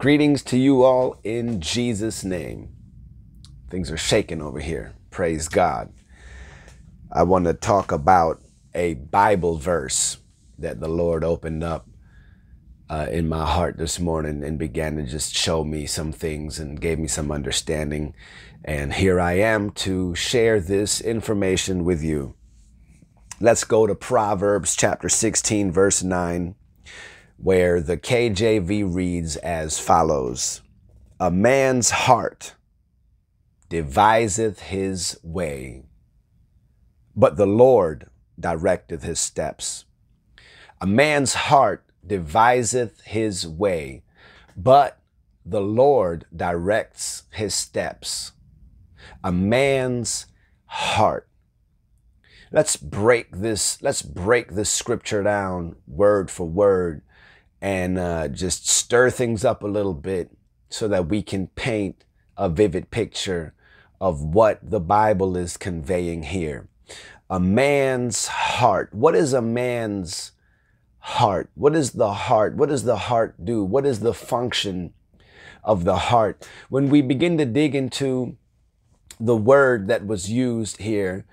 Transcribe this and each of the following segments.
Greetings to you all in Jesus' name. Things are shaking over here. Praise God. I want to talk about a Bible verse that the Lord opened up uh, in my heart this morning and began to just show me some things and gave me some understanding. And here I am to share this information with you. Let's go to Proverbs chapter 16, verse 9, where the KJV reads as follows A man's heart deviseth his way, but the Lord directeth his steps. A man's heart deviseth his way, but the Lord directs his steps. A man's heart. Let's break this, let's break this scripture down word for word and uh, just stir things up a little bit so that we can paint a vivid picture of what the Bible is conveying here. A man's heart. What is a man's heart? What is the heart? What does the heart do? What is the function of the heart? When we begin to dig into the word that was used here,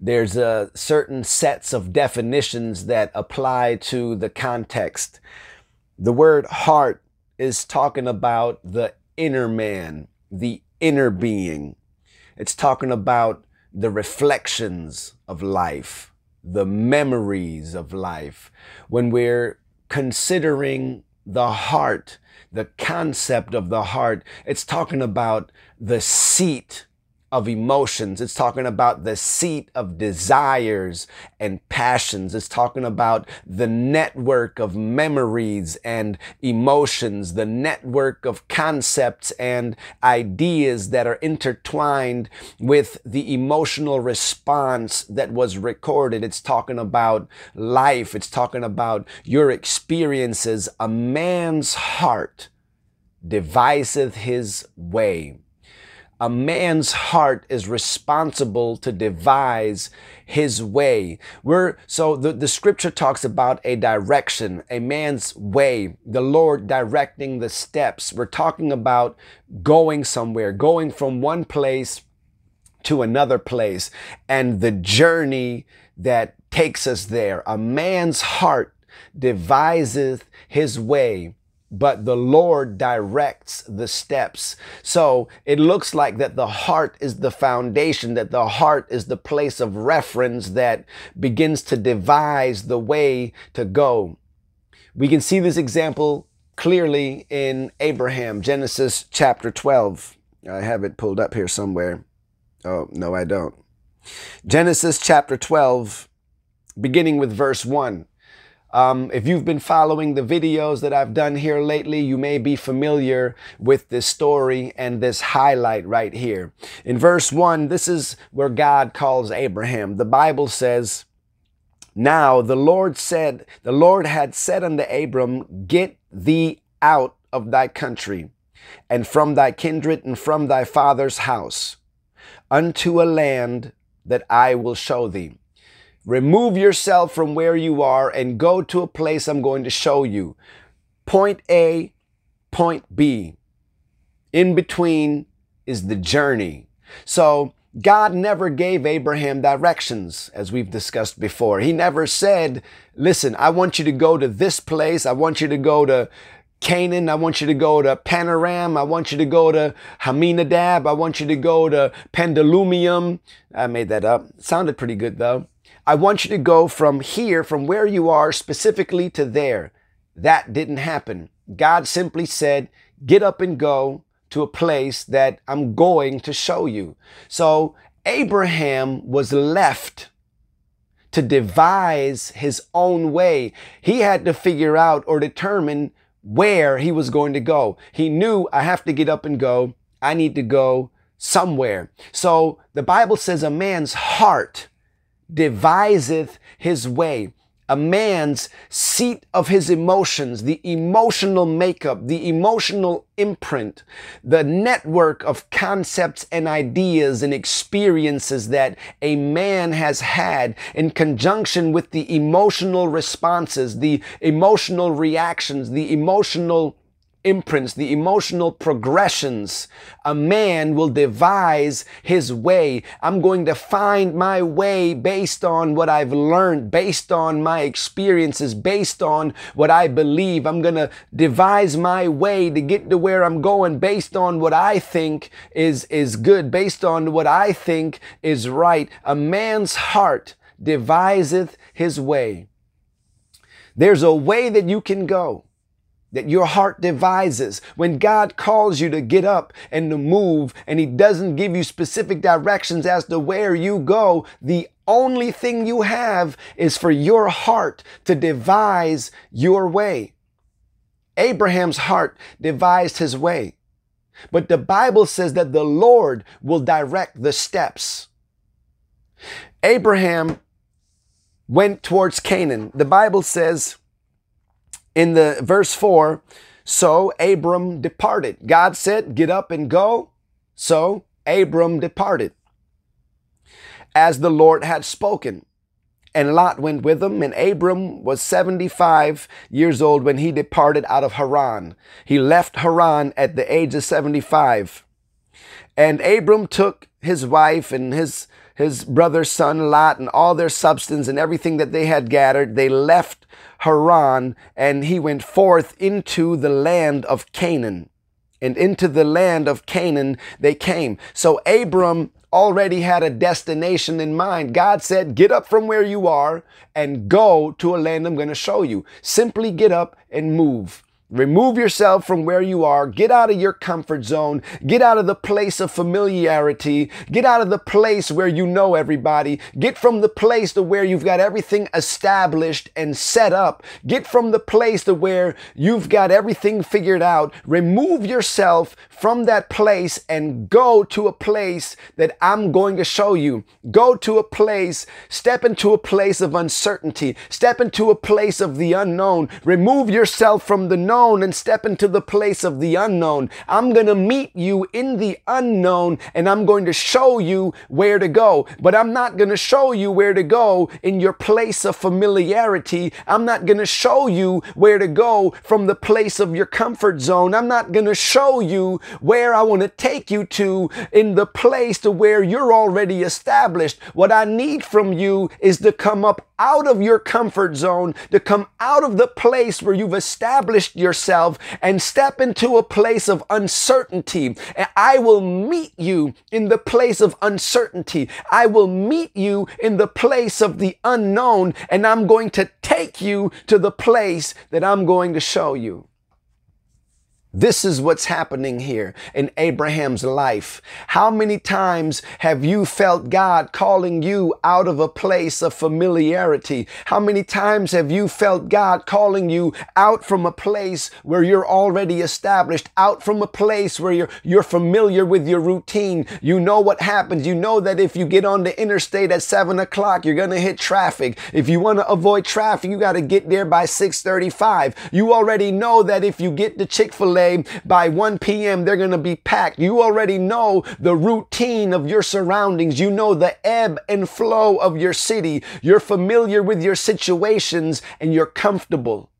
there's a certain sets of definitions that apply to the context. The word heart is talking about the inner man, the inner being. It's talking about the reflections of life, the memories of life. When we're considering the heart, the concept of the heart, it's talking about the seat of emotions. It's talking about the seat of desires and passions. It's talking about the network of memories and emotions, the network of concepts and ideas that are intertwined with the emotional response that was recorded. It's talking about life. It's talking about your experiences. A man's heart deviseth his way a man's heart is responsible to devise his way. We're, so the, the scripture talks about a direction, a man's way, the Lord directing the steps. We're talking about going somewhere, going from one place to another place and the journey that takes us there. A man's heart deviseth his way but the Lord directs the steps. So it looks like that the heart is the foundation, that the heart is the place of reference that begins to devise the way to go. We can see this example clearly in Abraham, Genesis chapter 12. I have it pulled up here somewhere. Oh, no, I don't. Genesis chapter 12, beginning with verse 1. Um, if you've been following the videos that I've done here lately, you may be familiar with this story and this highlight right here. In verse 1, this is where God calls Abraham. The Bible says, Now the Lord said, the Lord had said unto Abram, Get thee out of thy country and from thy kindred and from thy father's house unto a land that I will show thee. Remove yourself from where you are and go to a place I'm going to show you. Point A, point B. In between is the journey. So God never gave Abraham directions, as we've discussed before. He never said, listen, I want you to go to this place. I want you to go to Canaan. I want you to go to Panorama. I want you to go to Haminadab. I want you to go to Pendulumium. I made that up. sounded pretty good though. I want you to go from here, from where you are specifically to there. That didn't happen. God simply said, get up and go to a place that I'm going to show you. So Abraham was left to devise his own way. He had to figure out or determine where he was going to go. He knew I have to get up and go. I need to go somewhere. So the Bible says a man's heart deviseth his way. A man's seat of his emotions, the emotional makeup, the emotional imprint, the network of concepts and ideas and experiences that a man has had in conjunction with the emotional responses, the emotional reactions, the emotional imprints, the emotional progressions. A man will devise his way. I'm going to find my way based on what I've learned, based on my experiences, based on what I believe. I'm going to devise my way to get to where I'm going based on what I think is, is good, based on what I think is right. A man's heart deviseth his way. There's a way that you can go that your heart devises. When God calls you to get up and to move and he doesn't give you specific directions as to where you go, the only thing you have is for your heart to devise your way. Abraham's heart devised his way. But the Bible says that the Lord will direct the steps. Abraham went towards Canaan. The Bible says in the verse 4, so Abram departed. God said, get up and go. So Abram departed as the Lord had spoken. And Lot went with him, and Abram was 75 years old when he departed out of Haran. He left Haran at the age of 75. And Abram took his wife and his his brother's son Lot and all their substance and everything that they had gathered. They left Haran and he went forth into the land of Canaan. And into the land of Canaan they came. So Abram already had a destination in mind. God said, get up from where you are and go to a land I'm going to show you. Simply get up and move. Remove yourself from where you are. Get out of your comfort zone. Get out of the place of familiarity. Get out of the place where you know everybody. Get from the place to where you've got everything established and set up. Get from the place to where you've got everything figured out. Remove yourself from that place and go to a place that I'm going to show you. Go to a place, step into a place of uncertainty. Step into a place of the unknown. Remove yourself from the known known and step into the place of the unknown. I'm going to meet you in the unknown and I'm going to show you where to go. But I'm not going to show you where to go in your place of familiarity. I'm not going to show you where to go from the place of your comfort zone. I'm not going to show you where I want to take you to in the place to where you're already established. What I need from you is to come up out of your comfort zone, to come out of the place where you've established yourself and step into a place of uncertainty. And I will meet you in the place of uncertainty. I will meet you in the place of the unknown, and I'm going to take you to the place that I'm going to show you. This is what's happening here in Abraham's life. How many times have you felt God calling you out of a place of familiarity? How many times have you felt God calling you out from a place where you're already established, out from a place where you're, you're familiar with your routine? You know what happens. You know that if you get on the interstate at seven o'clock, you're going to hit traffic. If you want to avoid traffic, you got to get there by 635. You already know that if you get to Chick-fil-A by 1 p.m. they're going to be packed. You already know the routine of your surroundings. You know the ebb and flow of your city. You're familiar with your situations and you're comfortable.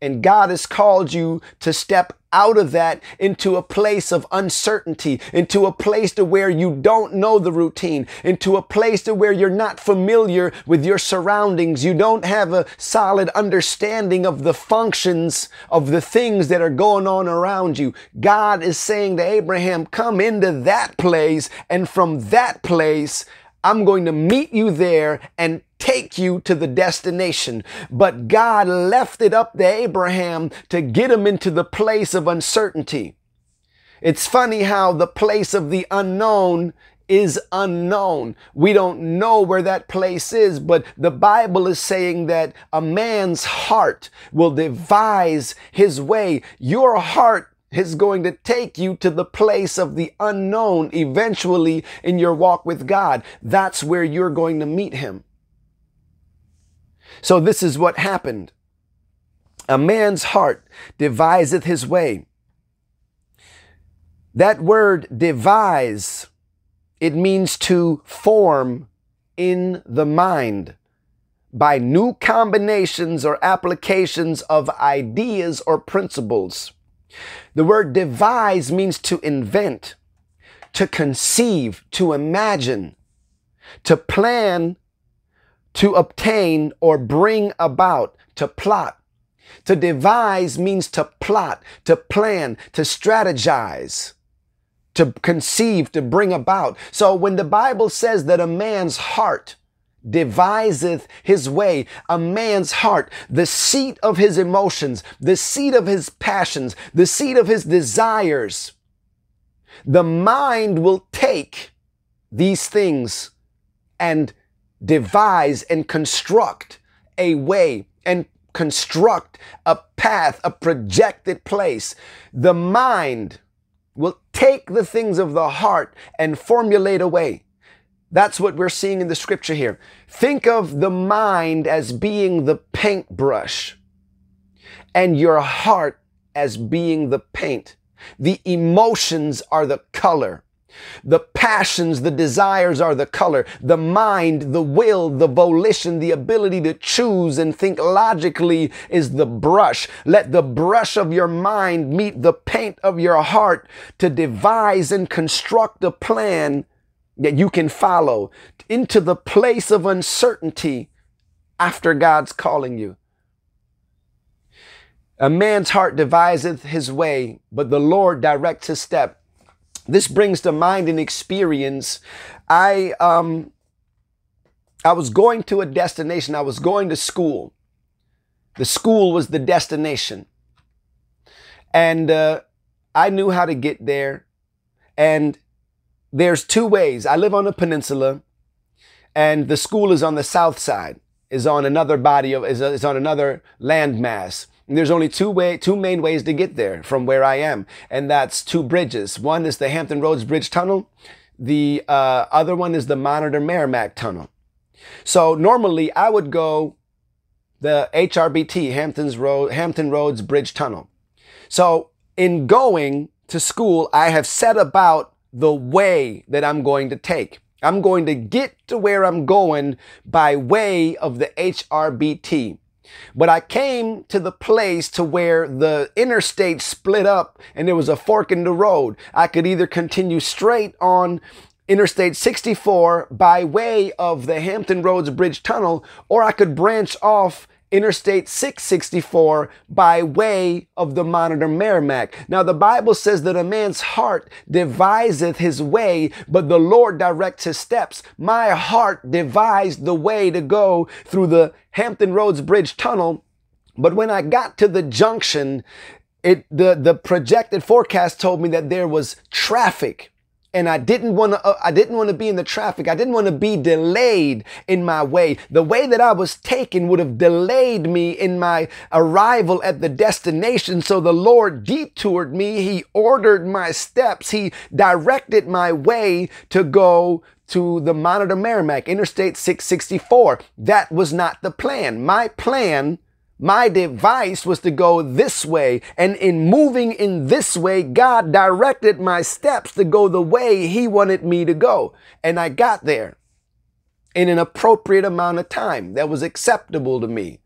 And God has called you to step out of that into a place of uncertainty, into a place to where you don't know the routine, into a place to where you're not familiar with your surroundings. You don't have a solid understanding of the functions of the things that are going on around you. God is saying to Abraham, come into that place and from that place, I'm going to meet you there and take you to the destination. But God left it up to Abraham to get him into the place of uncertainty. It's funny how the place of the unknown is unknown. We don't know where that place is, but the Bible is saying that a man's heart will devise his way. Your heart is going to take you to the place of the unknown eventually in your walk with God. That's where you're going to meet him. So this is what happened. A man's heart deviseth his way. That word devise, it means to form in the mind by new combinations or applications of ideas or principles. The word devise means to invent, to conceive, to imagine, to plan, to obtain or bring about, to plot. To devise means to plot, to plan, to strategize, to conceive, to bring about. So when the Bible says that a man's heart deviseth his way, a man's heart, the seat of his emotions, the seat of his passions, the seat of his desires, the mind will take these things and devise and construct a way and construct a path, a projected place. The mind will take the things of the heart and formulate a way. That's what we're seeing in the scripture here. Think of the mind as being the paintbrush and your heart as being the paint. The emotions are the color. The passions, the desires are the color. The mind, the will, the volition, the ability to choose and think logically is the brush. Let the brush of your mind meet the paint of your heart to devise and construct a plan that you can follow into the place of uncertainty after God's calling you. A man's heart deviseth his way, but the Lord directs his step. This brings to mind an experience. I um I was going to a destination. I was going to school. The school was the destination. And uh, I knew how to get there. And there's two ways. I live on a peninsula, and the school is on the south side, is on another body of, is, is on another landmass. There's only two way, two main ways to get there from where I am, and that's two bridges. One is the Hampton Roads Bridge Tunnel. The uh, other one is the Monitor Merrimac Tunnel. So normally I would go the HRBT, Hampton's Road, Hampton Roads Bridge Tunnel. So in going to school, I have set about the way that I'm going to take. I'm going to get to where I'm going by way of the HRBT. But I came to the place to where the interstate split up and there was a fork in the road. I could either continue straight on Interstate 64 by way of the Hampton Roads Bridge Tunnel, or I could branch off Interstate 664 by way of the Monitor Merrimac. Now, the Bible says that a man's heart deviseth his way, but the Lord directs his steps. My heart devised the way to go through the Hampton Roads Bridge Tunnel. But when I got to the junction, it, the, the projected forecast told me that there was traffic and I didn't want to, uh, I didn't want to be in the traffic. I didn't want to be delayed in my way. The way that I was taken would have delayed me in my arrival at the destination. So the Lord detoured me. He ordered my steps. He directed my way to go to the Monitor Merrimac, Interstate 664. That was not the plan. My plan my device was to go this way. And in moving in this way, God directed my steps to go the way He wanted me to go. And I got there in an appropriate amount of time that was acceptable to me.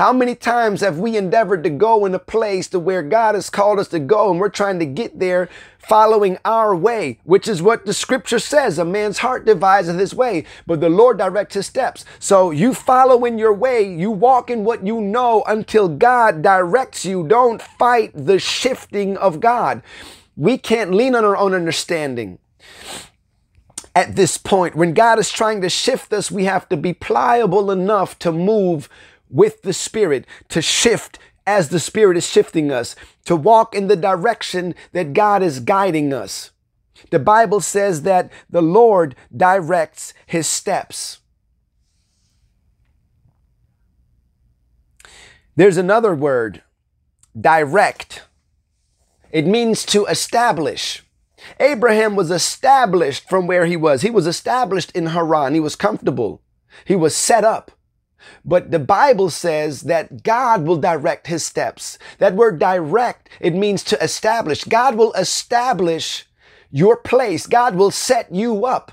How many times have we endeavored to go in a place to where God has called us to go and we're trying to get there following our way, which is what the scripture says. A man's heart deviseth his way, but the Lord directs his steps. So you follow in your way, you walk in what you know until God directs you. Don't fight the shifting of God. We can't lean on our own understanding at this point. When God is trying to shift us, we have to be pliable enough to move with the Spirit, to shift as the Spirit is shifting us, to walk in the direction that God is guiding us. The Bible says that the Lord directs his steps. There's another word, direct. It means to establish. Abraham was established from where he was. He was established in Haran. He was comfortable. He was set up. But the Bible says that God will direct his steps. That word direct, it means to establish. God will establish your place. God will set you up.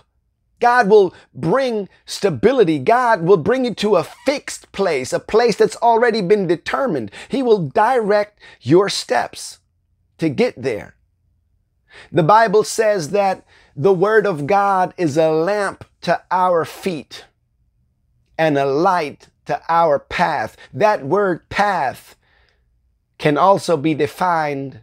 God will bring stability. God will bring you to a fixed place, a place that's already been determined. He will direct your steps. to get there. The Bible says that the Word of God is a lamp to our feet and a light to our path. That word path can also be defined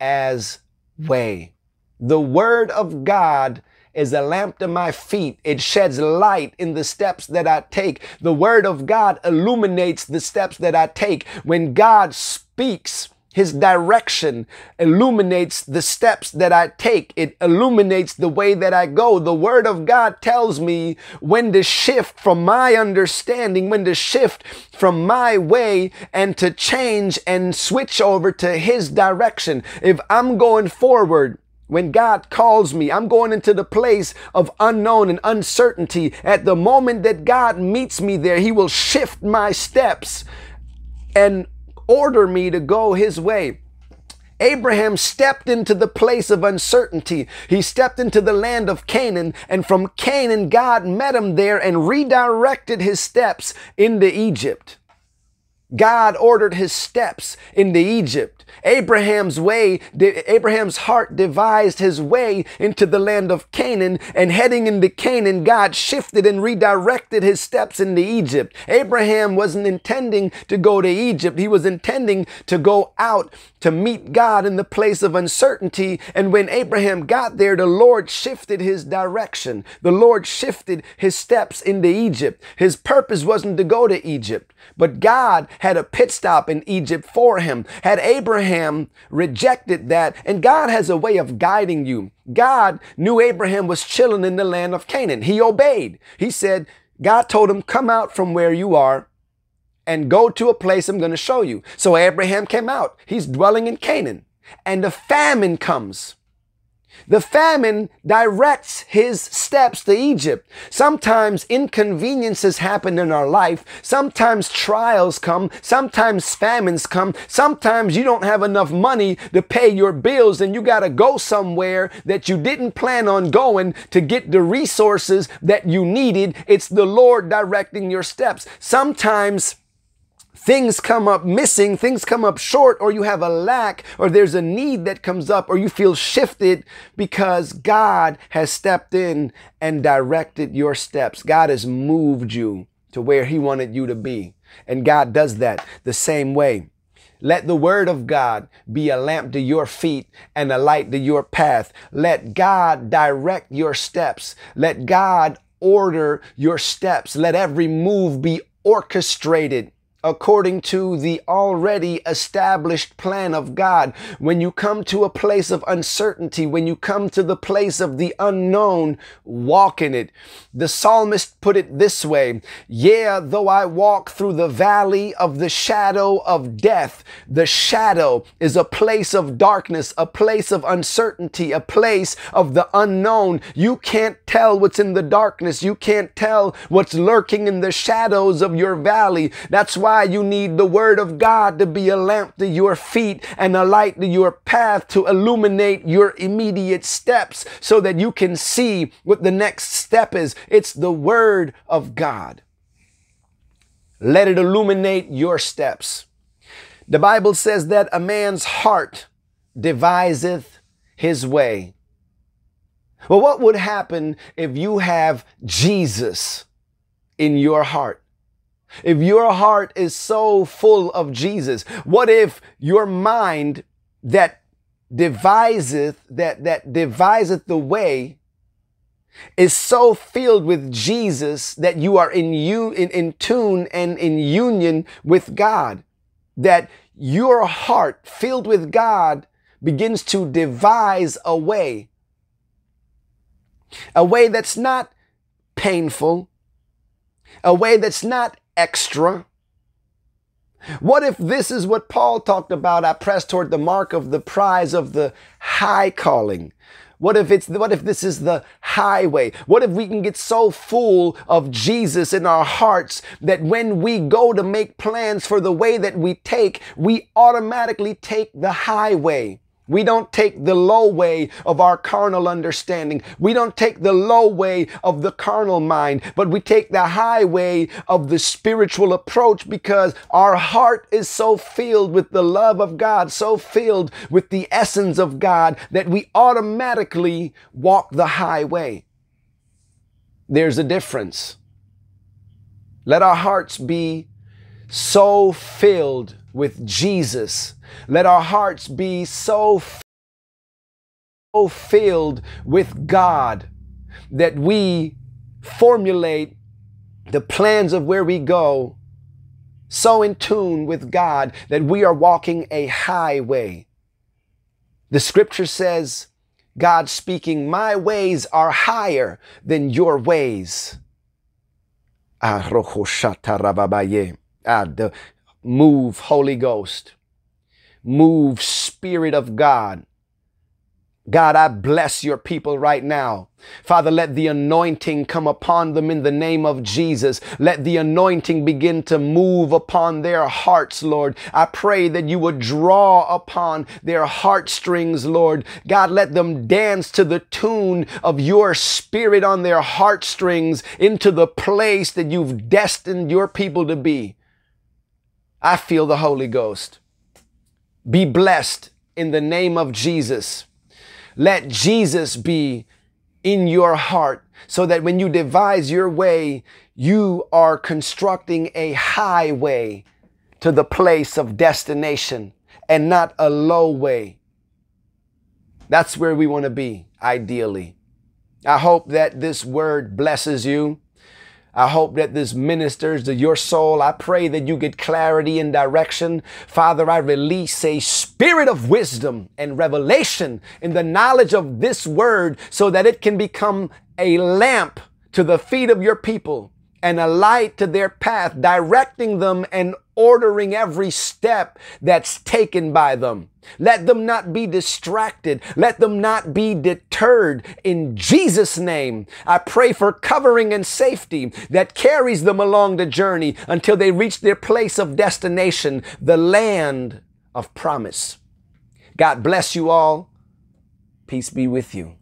as way. The Word of God is a lamp to my feet. It sheds light in the steps that I take. The Word of God illuminates the steps that I take. When God speaks, his direction illuminates the steps that I take. It illuminates the way that I go. The Word of God tells me when to shift from my understanding, when to shift from my way and to change and switch over to His direction. If I'm going forward, when God calls me, I'm going into the place of unknown and uncertainty. At the moment that God meets me there, He will shift my steps and order me to go his way. Abraham stepped into the place of uncertainty. He stepped into the land of Canaan, and from Canaan, God met him there and redirected his steps into Egypt. God ordered his steps into Egypt. Abraham's way, Abraham's heart devised his way into the land of Canaan, and heading into Canaan, God shifted and redirected his steps into Egypt. Abraham wasn't intending to go to Egypt. He was intending to go out to meet God in the place of uncertainty. And when Abraham got there, the Lord shifted his direction. The Lord shifted his steps into Egypt. His purpose wasn't to go to Egypt, but God had a pit stop in Egypt for him. Had Abraham rejected that, and God has a way of guiding you. God knew Abraham was chilling in the land of Canaan. He obeyed. He said, God told him, come out from where you are and go to a place I'm going to show you. So Abraham came out. He's dwelling in Canaan and a famine comes. The famine directs his steps to Egypt. Sometimes inconveniences happen in our life. Sometimes trials come. Sometimes famines come. Sometimes you don't have enough money to pay your bills and you got to go somewhere that you didn't plan on going to get the resources that you needed. It's the Lord directing your steps. Sometimes things come up missing, things come up short, or you have a lack, or there's a need that comes up, or you feel shifted because God has stepped in and directed your steps. God has moved you to where He wanted you to be. And God does that the same way. Let the word of God be a lamp to your feet and a light to your path. Let God direct your steps. Let God order your steps. Let every move be orchestrated according to the already established plan of God. When you come to a place of uncertainty, when you come to the place of the unknown, walk in it. The psalmist put it this way Yeah, though I walk through the valley of the shadow of death, the shadow is a place of darkness, a place of uncertainty, a place of the unknown. You can't tell what's in the darkness. You can't tell what's lurking in the shadows of your valley. That's why why you need the Word of God to be a lamp to your feet and a light to your path to illuminate your immediate steps so that you can see what the next step is. It's the Word of God. Let it illuminate your steps. The Bible says that a man's heart deviseth his way. Well, what would happen if you have Jesus in your heart? If your heart is so full of Jesus, what if your mind that deviseth, that, that deviseth the way is so filled with Jesus that you are in you in, in tune and in union with God, that your heart filled with God begins to devise a way, a way that's not painful, a way that's not extra? What if this is what Paul talked about? I press toward the mark of the prize of the high calling. What if it's what if this is the highway? What if we can get so full of Jesus in our hearts that when we go to make plans for the way that we take, we automatically take the highway? We don't take the low way of our carnal understanding. We don't take the low way of the carnal mind, but we take the high way of the spiritual approach because our heart is so filled with the love of God, so filled with the essence of God that we automatically walk the high way. There's a difference. Let our hearts be so filled with Jesus. Let our hearts be so, filled with God that we formulate the plans of where we go so in tune with God that we are walking a highway. The scripture says, God speaking, my ways are higher than your ways. Ah, ah, move, Holy Ghost. Move, Spirit of God. God, I bless your people right now. Father, let the anointing come upon them in the name of Jesus. Let the anointing begin to move upon their hearts, Lord. I pray that you would draw upon their heartstrings, Lord. God, let them dance to the tune of your spirit on their heartstrings into the place that you've destined your people to be. I feel the Holy Ghost. Be blessed in the name of Jesus. Let Jesus be in your heart so that when you devise your way, you are constructing a highway to the place of destination and not a low way. That's where we want to be, ideally. I hope that this word blesses you. I hope that this ministers to your soul. I pray that you get clarity and direction. Father, I release a spirit of wisdom and revelation in the knowledge of this word so that it can become a lamp to the feet of your people and a light to their path, directing them and ordering every step that's taken by them. Let them not be distracted. Let them not be deterred. In Jesus' name, I pray for covering and safety that carries them along the journey until they reach their place of destination, the land of promise. God bless you all. Peace be with you.